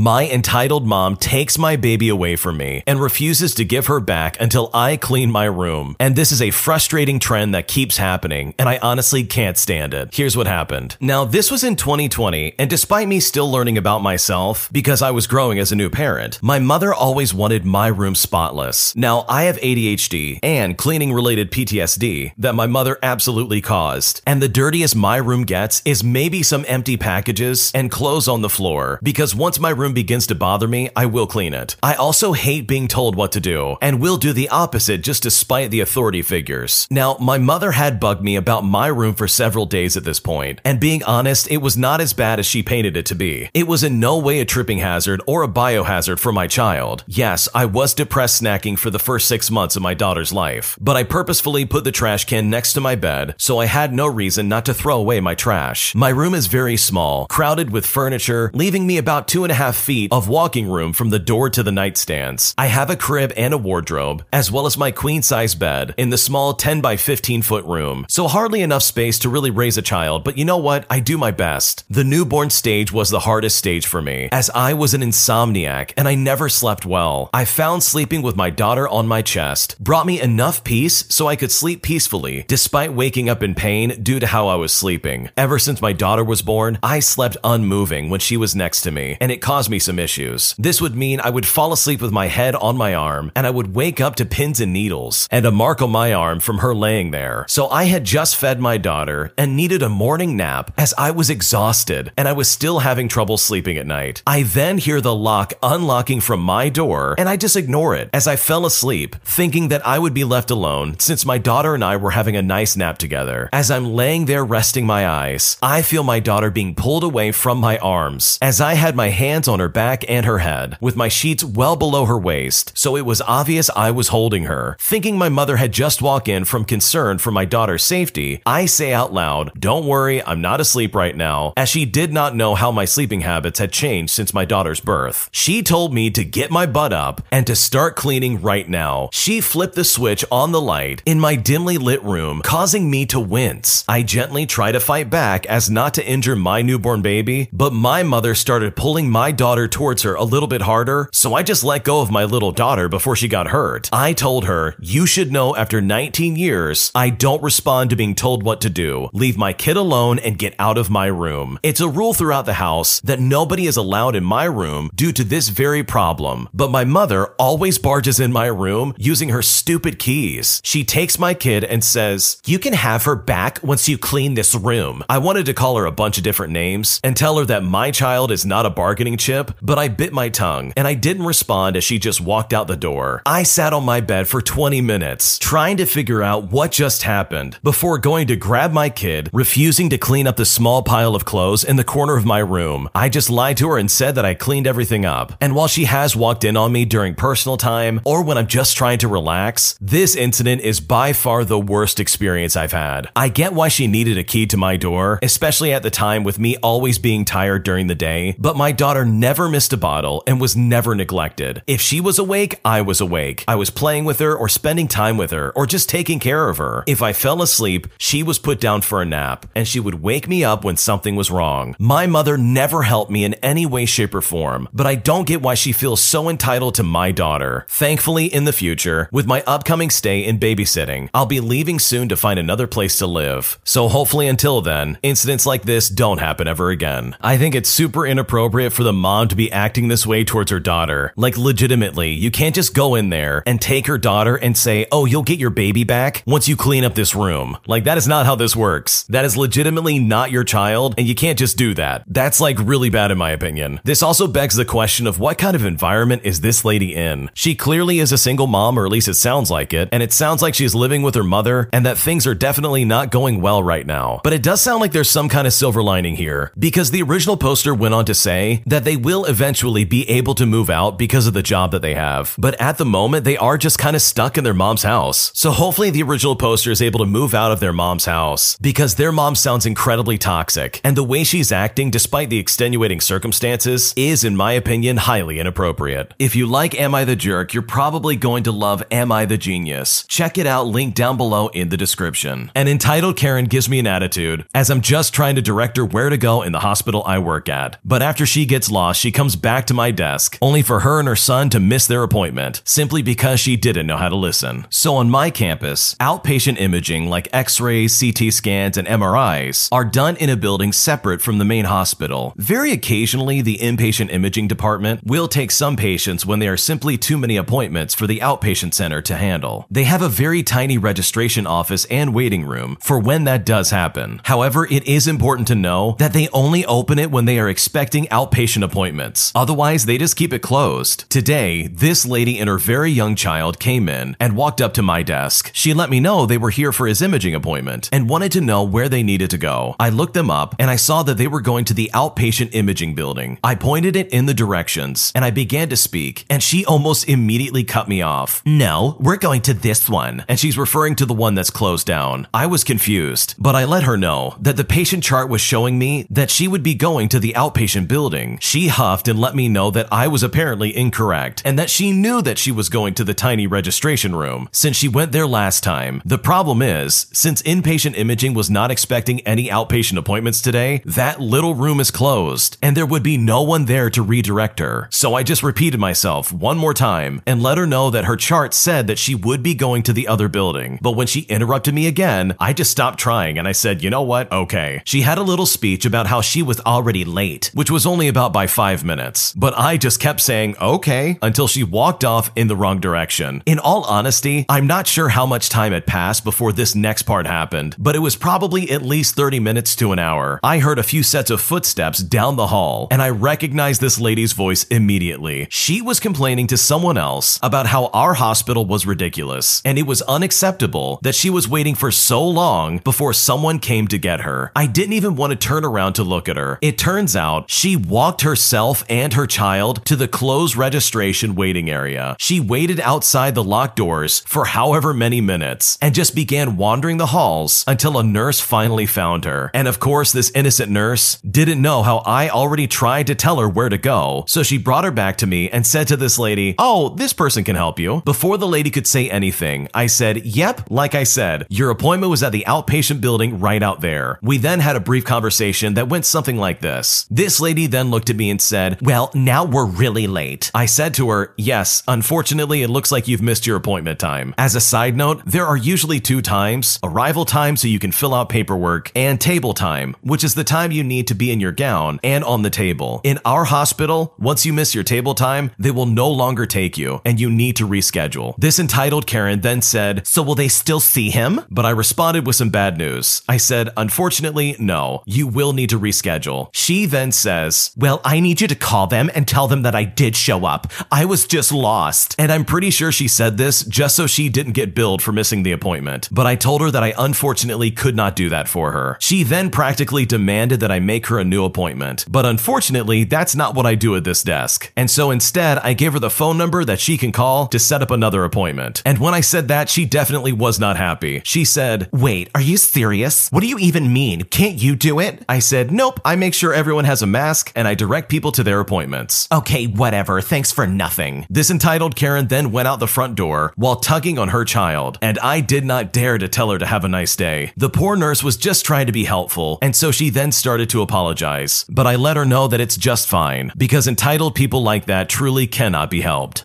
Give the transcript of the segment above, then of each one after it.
My entitled mom takes my baby away from me and refuses to give her back until I clean my room. And this is a frustrating trend that keeps happening, and I honestly can't stand it. Here's what happened. Now, this was in 2020, and despite me still learning about myself, because I was growing as a new parent, my mother always wanted my room spotless. Now, I have ADHD and cleaning related PTSD that my mother absolutely caused. And the dirtiest my room gets is maybe some empty packages and clothes on the floor, because once my room begins to bother me, I will clean it. I also hate being told what to do and will do the opposite just to spite the authority figures. Now, my mother had bugged me about my room for several days at this point, and being honest, it was not as bad as she painted it to be. It was in no way a tripping hazard or a biohazard for my child. Yes, I was depressed snacking for the first six months of my daughter's life, but I purposefully put the trash can next to my bed, so I had no reason not to throw away my trash. My room is very small, crowded with furniture, leaving me about two and a half feet of walking room from the door to the nightstands. I have a crib and a wardrobe, as well as my queen size bed in the small 10 by 15 foot room, so hardly enough space to really raise a child, but you know what? I do my best. The newborn stage was the hardest stage for me, as I was an insomniac and I never slept well. I found sleeping with my daughter on my chest brought me enough peace so I could sleep peacefully, despite waking up in pain due to how I was sleeping. Ever since my daughter was born, I slept unmoving when she was next to me, and it caused me some issues. This would mean I would fall asleep with my head on my arm, and I would wake up to pins and needles, and a mark on my arm from her laying there. So I had just fed my daughter and needed a morning nap as I was exhausted and I was still having trouble sleeping at night. I then hear the lock unlocking from my door, and I just ignore it as I fell asleep, thinking that I would be left alone since my daughter and I were having a nice nap together. As I'm laying there resting my eyes, I feel my daughter being pulled away from my arms as I had my hands on her back and her head, with my sheets well below her waist, so it was obvious I was holding her. Thinking my mother had just walked in from concern for my daughter's safety, I say out loud, Don't worry, I'm not asleep right now, as she did not know how my sleeping habits had changed since my daughter's birth. She told me to get my butt up and to start cleaning right now. She flipped the switch on the light in my dimly lit room, causing me to wince. I gently try to fight back as not to injure my newborn baby, but my mother started pulling my daughter towards her a little bit harder, so I just let go of my little daughter before she got hurt. I told her, You should know after 19 years, I don't respond to being told what to do. Leave my kid alone and get out of my room. It's a rule throughout the house that nobody is allowed in my room due to this very problem, but my mother always barges in my room using her stupid keys. She takes my kid and says, You can have her back once you clean this room. I wanted to call her a bunch of different names and tell her that my child is not a bargaining chip, but I bit my tongue and I didn't respond as she just walked out the door. I sat on my bed for 20 minutes trying to figure out what just happened before going to grab my kid, refusing to clean up the small pile of clothes in the corner of my room. I just lied to her and said that I cleaned everything up. And while she has walked in on me during personal time or when I'm just trying to relax, this incident is by far the worst experience I've had. I get why she needed a key to my door, especially at the time with me always being tired during the day, but my daughter never missed a bottle and was never neglected. If she was awake, I was awake. I was playing with her or spending time with her or just taking care of her. If I fell asleep, she was put down for a nap and she would wake me up when something was wrong. My mother never helped me in any way, shape, or form, but I don't get why she feels so entitled to my daughter. Thankfully, in the future, with my upcoming stay in babysitting, I'll be leaving soon to find another place to live. So hopefully until then, incidents like this don't happen ever again. I think it's super inappropriate for the mom to be acting this way towards her daughter. Like legitimately, you can't just go in there and take her daughter and say, "Oh, you'll get your baby back once you clean up this room." Like that is not how this works. That is legitimately not your child, and you can't just do that. That's like really bad in my opinion. This also begs the question of what kind of environment is this lady in? She clearly is a single mom, or at least it sounds like it, and it sounds like she's living with her mother and that things are definitely not going well right now. But it does sound like there's some kind of silver lining here, because the original poster went on to say that they will eventually be able to move out because of the job that they have. But at the moment, they are just kind of stuck in their mom's house. So hopefully the original poster is able to move out of their mom's house, because their mom sounds incredibly toxic, and the way she's acting, despite the extenuating circumstances, is, in my opinion, highly inappropriate. If you like Am I the Jerk, you're probably going to love Am I the Genius. Check it out, link down below in the description. An entitled Karen gives me an attitude, as I'm just trying to direct her where to go in the hospital I work at. But after she gets lost, she comes back to my desk, only for her and her son to miss their appointment, simply because she didn't know how to listen. So on my campus, outpatient imaging like x rays, CT scans, and MRIs are done in a building separate from the main hospital. Very occasionally, the inpatient imaging department will take some patients when there are simply too many appointments for the outpatient center to handle. They have a very tiny registration office and waiting room for when that does happen. However, it is important to know that they only open it when they are expecting outpatient appointments. Otherwise, they just keep it closed. Today, this lady and her very young child came in and walked up to my desk. She let me know they were here for his imaging appointment and wanted to know where they needed to go. I looked them up and I saw that they were going to the outpatient imaging building. I pointed it in the directions and I began to speak, and she almost immediately cut me off. No, we're going to this one. And she's referring to the one that's closed down. I was confused, but I let her know that the patient chart was showing me that she would be going to the outpatient building. She huffed and let me know that I was apparently incorrect and that she knew that she was going to the tiny registration room since she went there last time. The problem is, since inpatient imaging was not expecting any outpatient appointments today, that little room is closed and there would be no one there to redirect her. So I just repeated myself one more time and let her know that her chart said that she would be going to the other building. But when she interrupted me again, I just stopped trying and I said, you know what? Okay. She had a little speech about how she was already late, which was only about by five minutes. But I just kept saying, okay, until she walked off in the wrong direction. In all honesty, I'm not sure how much time had passed before this next part happened, but it was probably at least 30 minutes to an hour. I heard a few sets of footsteps down the hall, and I recognized this lady's voice immediately. She was complaining to someone else about how our hospital was ridiculous, and it was unacceptable that she was waiting for so long before someone came to get her. I didn't even want to turn around to look at her. It turns out she walked herself and her child to the closed registration waiting area. She waited outside the locked doors for however many minutes and just began wandering the halls until a nurse finally found her. And of course, this innocent nurse didn't know how I already tried to tell her where to go, so she brought her back to me and said to this lady, Oh, this person can help you. Before the lady could say anything, I said, Yep, like I said, your appointment was at the outpatient building right out there. We then had a brief conversation that went something like this. This lady then looked at me and said, Well, now we're really late. I said to her, Yes, unfortunately, it looks like you've missed your appointment time. As a side note, there are usually two times arrival time so you can fill out paperwork, and table time, which is the time you need to be in your gown and on the table. In our hospital, once you miss your table time, they will no longer take you and you need to reschedule. This entitled Karen then said, So will they still see him? But I responded with some bad news. I said, Unfortunately, no, you will need to reschedule. She then says, Well, I need you to call them and tell them that I did show up. I was just lost. And I'm pretty sure she said this just so she didn't get billed for missing the appointment. But I told her that I unfortunately could not do that for her. She then practically demanded that I make her a new appointment. But unfortunately, that's not what I do at this desk. And so instead, I gave her the phone number that she can call to set up another appointment. And when I said that, she definitely was not happy. She said, Wait, are you serious? What do you even mean? Can't you do it? I said, Nope, I make sure everyone has a mask and I direct people to their appointments. Okay, whatever, thanks for nothing. This entitled Karen then went out the front door while tugging on her child, and I did not dare to tell her to have a nice day. The poor nurse was just trying to be helpful, and so she then started to apologize. But I let her know that it's just fine, because entitled people like that truly cannot be helped.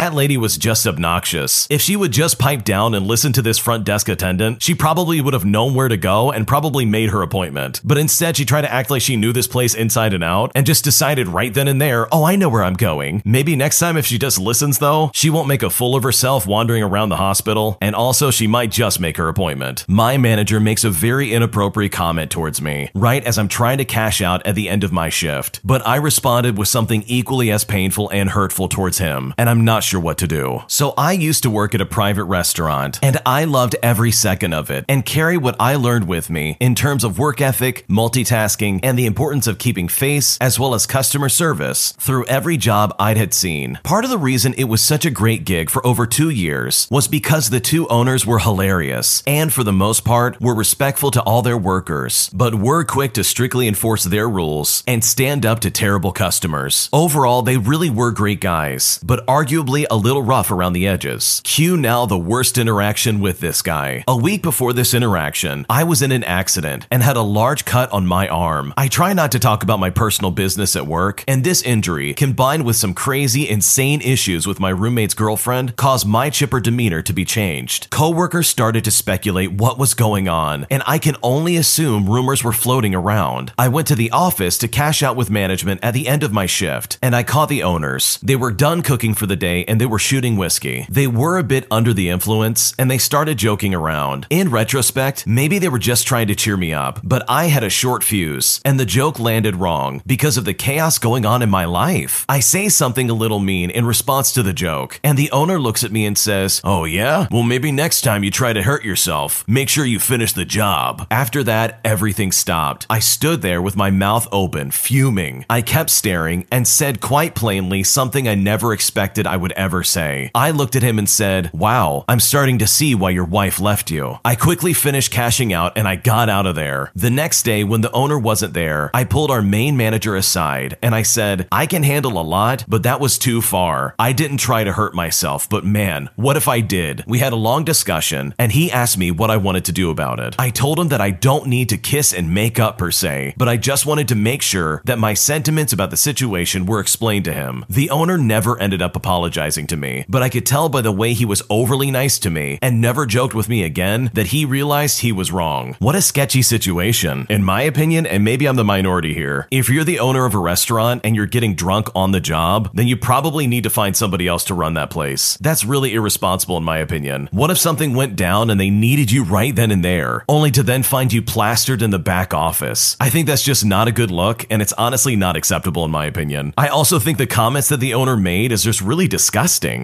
That lady was just obnoxious. If she would just pipe down and listen to this front desk attendant, she probably would have known where to go and probably made her appointment. But instead, she tried to act like she knew this place inside and out and just decided right then and there, oh, I know where I'm going. Maybe next time, if she just listens, though, she won't make a fool of herself wandering around the hospital, and also she might just make her appointment. My manager makes a very inappropriate comment towards me, right as I'm trying to cash out at the end of my shift. But I responded with something equally as painful and hurtful towards him, and I'm not sure what to do. So I used to work at a private restaurant, and I loved every second of it and carry what I learned with me in terms of work ethic, multitasking, and the importance of keeping face as well as customer service through every job I'd had seen. Part of the reason it was such a great gig for over two years was because the two owners were hilarious and for the most part were respectful to all their workers, but were quick to strictly enforce their rules and stand up to terrible customers. Overall, they really were great guys, but arguably a little rough around the edges. Cue now the worst interaction with this guy. A week before this interaction, I was in an accident and had a large cut on my arm. I try not to talk about my personal business at work, and this injury, combined with some crazy, insane issues with my roommate's girlfriend, caused my chipper demeanor to be changed. Coworkers started to speculate what was going on, and I can only assume rumors were floating around. I went to the office to cash out with management at the end of my shift, and I caught the owners. They were done cooking for the day and they were shooting whiskey. They were a bit under the influence and they started joking around. In retrospect, maybe they were just trying to cheer me up, but I had a short fuse and the joke landed wrong because of the chaos going on in my life. I say something a little mean in response to the joke, and the owner looks at me and says, Oh, yeah? Well, maybe next time you try to hurt yourself, make sure you finish the job. After that, everything stopped. I stood there with my mouth open, fuming. I kept staring and said quite plainly something I never expected I would ever say. I looked at him and said, Wow, I'm starting to see why your wife left you. I quickly finished cashing out and I got out of there. The next day, when the owner wasn't there, I pulled our main manager aside and I said, I can handle a lot, but that was too far. I didn't try to hurt myself, but man, what if I did? We had a long discussion and he asked me what I wanted to do about it. I told him that I don't need to kiss and make up per se, but I just wanted to make sure that my sentiments about the situation were explained to him. The owner never ended up apologizing to me, but I could tell by the way he was overly nice to me and never joked with me again that he realized he was wrong. What a sketchy situation. In my opinion, and maybe I'm the minority here, if you're the owner of a restaurant and you're getting drunk on the job, then you probably need to find somebody else to run that place. That's really irresponsible in my opinion. What if something went down and they needed you right then and there, only to then find you plastered in the back office? I think that's just not a good look, and it's honestly not acceptable in my opinion. I also think the comments that the owner made is just really disgusting,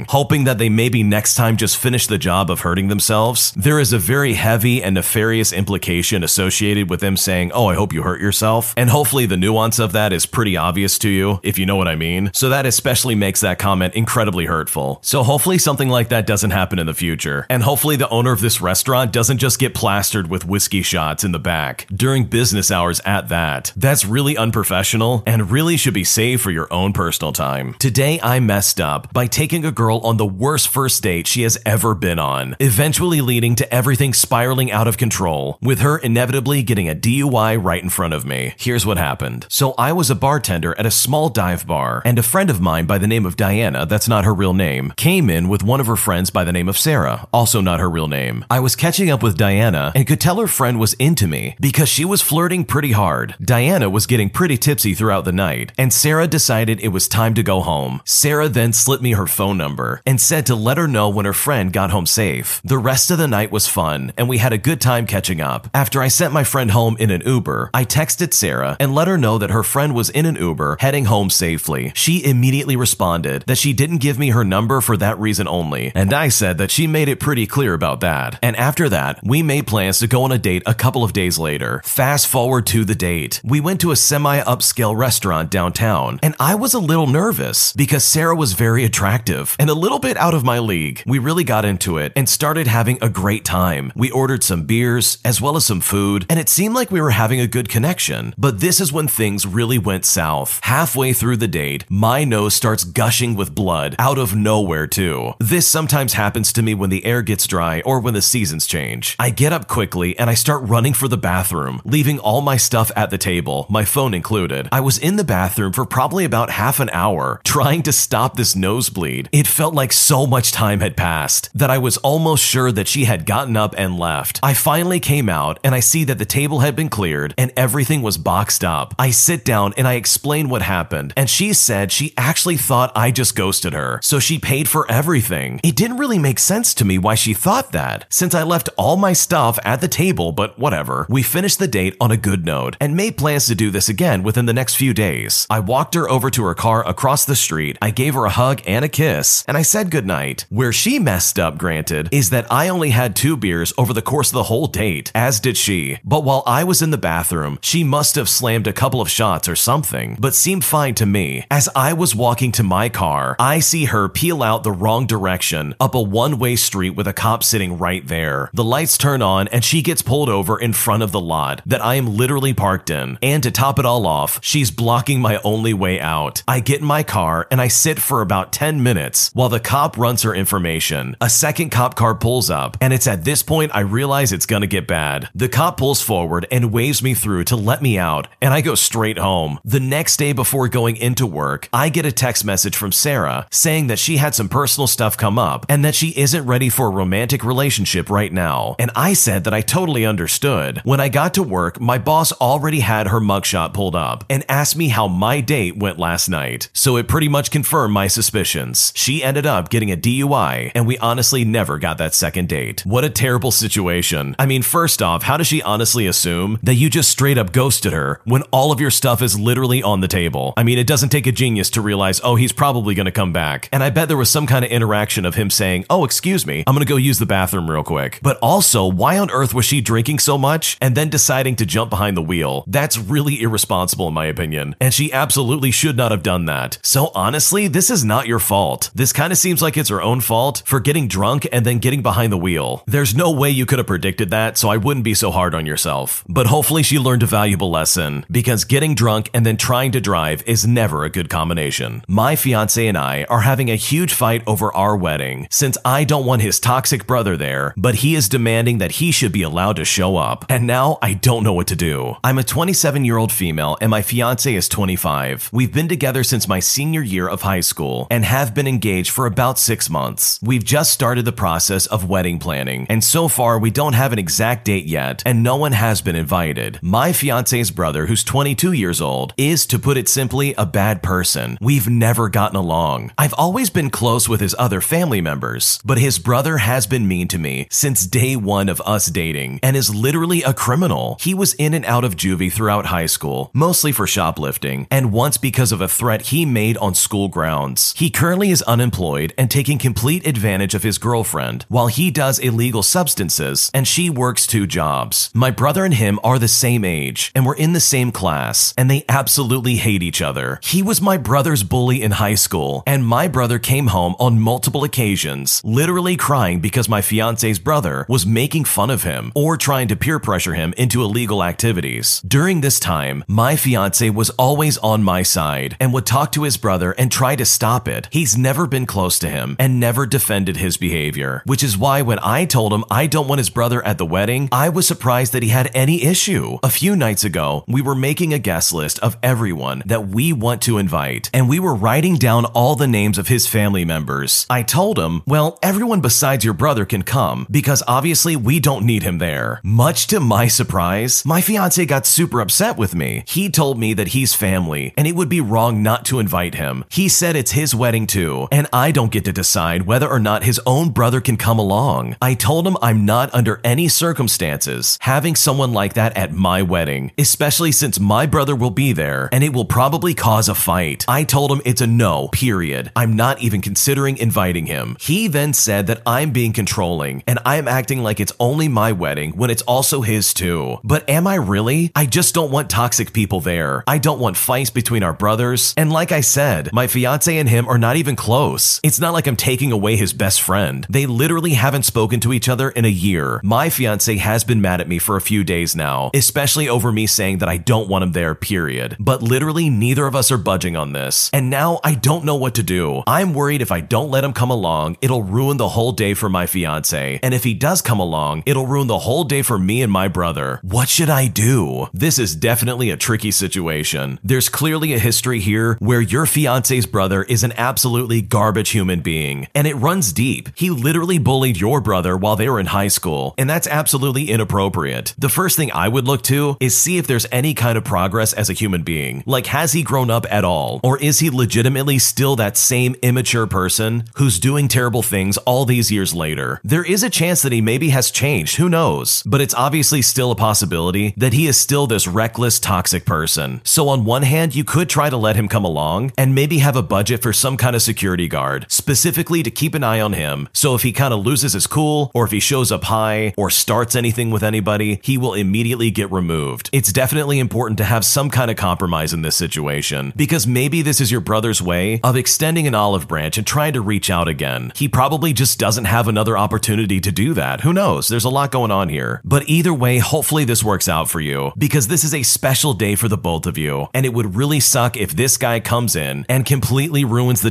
hoping that they maybe next time just finish the job of hurting themselves. There is a very heavy and nefarious implication associated with them saying, Oh, I hope you hurt yourself. And hopefully the nuance of that is pretty obvious to you, if you know what I mean. So that especially makes that comment incredibly hurtful. So hopefully something like that doesn't happen in the future. And hopefully the owner of this restaurant doesn't just get plastered with whiskey shots in the back during business hours at that. That's really unprofessional and really should be saved for your own personal time. Today I messed up by taking a girl on the worst first date she has ever been on, eventually leading to everything spiraling out of control, with her inevitably getting a DUI right in front of me. Here's what happened. So I was a bartender at a small dive bar, and a friend of mine by the name of Diana, that's not her real name, came in with one of her friends by the name of Sarah, also not her real name. I was catching up with Diana and could tell her friend was into me because she was flirting pretty hard. Diana was getting pretty tipsy throughout the night, and Sarah decided it was time to go home. Sarah then slipped me her phone number and said to let her know when her friend got home safe. The rest of the night was fun, and we had a good time catching up. After I sent my friend home in an Uber, I texted Sarah and let her know that her friend was in an Uber heading home safely. She immediately responded that she didn't give me her number for that reason only, and I said that she made it pretty clear about that. And after that, we made plans to go on a date a couple of days later. Fast forward to the date. We went to a semi upscale restaurant downtown, and I was a little nervous because Sarah was very attractive and a little bit out of my league. We really got into it and started having a great time. We ordered some beers as well as some food, and it seemed like we were having a good connection. But this is when things really went south. Halfway through the date, my nose starts gushing with blood out of nowhere, too. This sometimes happens to me when the air gets dry or when the seasons change. I get up quickly and I start running for the bathroom, leaving all my stuff at the table, my phone included. I was in the bathroom for probably about half an hour trying to stop this nosebleed. It felt like so much time had passed that I was almost sure that she had gotten up and left. I finally came out and I see that the table had been cleared and everything was boxed up. I sit down and I explain what happened, and she said she actually thought I just ghosted her, so she paid for everything. It didn't really make sense to me why she thought that, since I left all my stuff at the table, but whatever. We finished the date on a good note and made plans to do this again within the next few days. I walked her over to her car across the street, I gave her a hug and a kiss, and I said goodnight. Where she messed up, granted, is that I only had two beers over the course of the whole date, as did she. But while I was in the bathroom, she must have slammed a couple of shots or something, but seemed fine to me. As I was walking to my car, I see her peel out the wrong direction up a one way street with a cop sitting right there. The lights turn on and she gets pulled over in front of the lot that I am literally parked in. And to top it all off, she's blocking my only way out. I get in my car and I sit for about 10 minutes while the cop runs her information. A second cop car pulls up, and it's at this point I realize it's gonna get bad. The cop pulls forward and waves me through to let me out, and I go straight home. The next day before going into work, I get a text message from Sarah saying that she had some personal stuff come up and that she isn't ready for a romantic relationship right now. And I said that I totally understood. When I got to work, my boss already had her mugshot pulled up and asked me how my date went last night. So it pretty much confirmed my suspicions. She ended up getting a DUI, and we honestly never got that second date. What a terrible situation. I mean, first off, how does she honestly assume that you just straight up ghosted her when all of your stuff is literally on the table? I mean, it doesn't take a genius to realize, oh, he's probably going to come back. And I bet there was some kind of interaction of him saying, oh, excuse me, I'm going to go use the bathroom real quick. But also, why on earth was she drinking so much and then deciding to jump behind the wheel? That's really irresponsible, in my opinion. And she absolutely should not have done that. So honestly, this is not your fault. This kind of seems like it's her own fault for getting drunk and then getting behind the wheel. There's no way you could have predicted that, so I wouldn't be so hard on yourself. But hopefully she learned a valuable lesson because getting drunk and then trying to drive is never a good combination. My fiance and I are having a huge fight over our wedding since I don't want his toxic brother there, but he is demanding that he should be allowed to show up. And now I don't know what to do. I'm a 27 year old female and my fiance is 25. We've been together since my senior year of high school and have been engaged for about six months. We've just started the process of wedding planning, and so far we don't have an exact date yet, and no one has been invited. My fiance's brother, who's 22 years old, is, to put it simply, a bad person. We've never gotten along. I've always been close with his other family members, but his brother has been mean to me since day one of us dating and is literally a criminal. He was in and out of juvie throughout high school, mostly for shoplifting, and once because of a threat he made on school grounds. He currently is unemployed and taking complete advantage of his girlfriend while he does illegal substances and she works two jobs. My brother and him are the same age and we're in the same class and they absolutely hate each other. He was my brother's bully in high school and my brother came home on multiple occasions, literally crying because my fiance's brother was making fun of him or trying to peer pressure him into illegal activities. During this time, my fiance was always on my side and would talk to his brother and try to stop it. He's never been close to him and never defended his behavior, which is why when I told him I don't want his brother at the wedding, I was surprised that he had any issue. A few nights ago, we were making a guest list of everyone that we want to invite, and we were writing down all the names of his family members. I told him, well, everyone besides your brother can come because obviously we don't need him there. Much to my surprise, my fiance got super upset with me. He told me that he's family and it would be wrong not to invite him. He said it's his wedding too, and I don't get to decide whether or not his own brother can come along. I told him I'm not under any circumstances having someone like that at my wedding, especially since my brother will be there and it will probably cause a fight. I told him it's a no, period. I'm not even considering inviting him. He then said that I'm being controlling and I'm acting like it's only my wedding when it's also his too. But am I really? I just don't want toxic people there. I don't want fights between our brothers. And like I said, my fiance and him are not even even close. It's not like I'm taking away his best friend. They literally haven't spoken to each other in a year. My fiance has been mad at me for a few days now, especially over me saying that I don't want him there, period. But literally, neither of us are budging on this. And now I don't know what to do. I'm worried if I don't let him come along, it'll ruin the whole day for my fiance. And if he does come along, it'll ruin the whole day for me and my brother. What should I do? This is definitely a tricky situation. There's clearly a history here where your fiance's brother is an absolutely garbage human being, and it runs deep. He literally bullied your brother while they were in high school, and that's absolutely inappropriate. The first thing I would look to is see if there's any kind of progress as a human being. Like, has he grown up at all? Or is he legitimately still that same immature person who's doing terrible things all these years later? There is a chance that he maybe has changed, who knows? But it's obviously still a possibility that he is still this reckless, toxic person. So, on one hand, you could try to let him come along and maybe have a budget for some kind of security guard, specifically to keep an eye on him. So, if he kind of loses his cool, or if he shows up high, or starts anything with anybody, he will immediately get removed. It's definitely important to have some kind of compromise in this situation because maybe this is your brother's way of extending an olive branch and trying to reach out again. He probably just doesn't have another opportunity to do that. Who knows? There's a lot going on here. But either way, hopefully this works out for you because this is a special day for the both of you. And it would really suck if this guy comes in and completely ruins the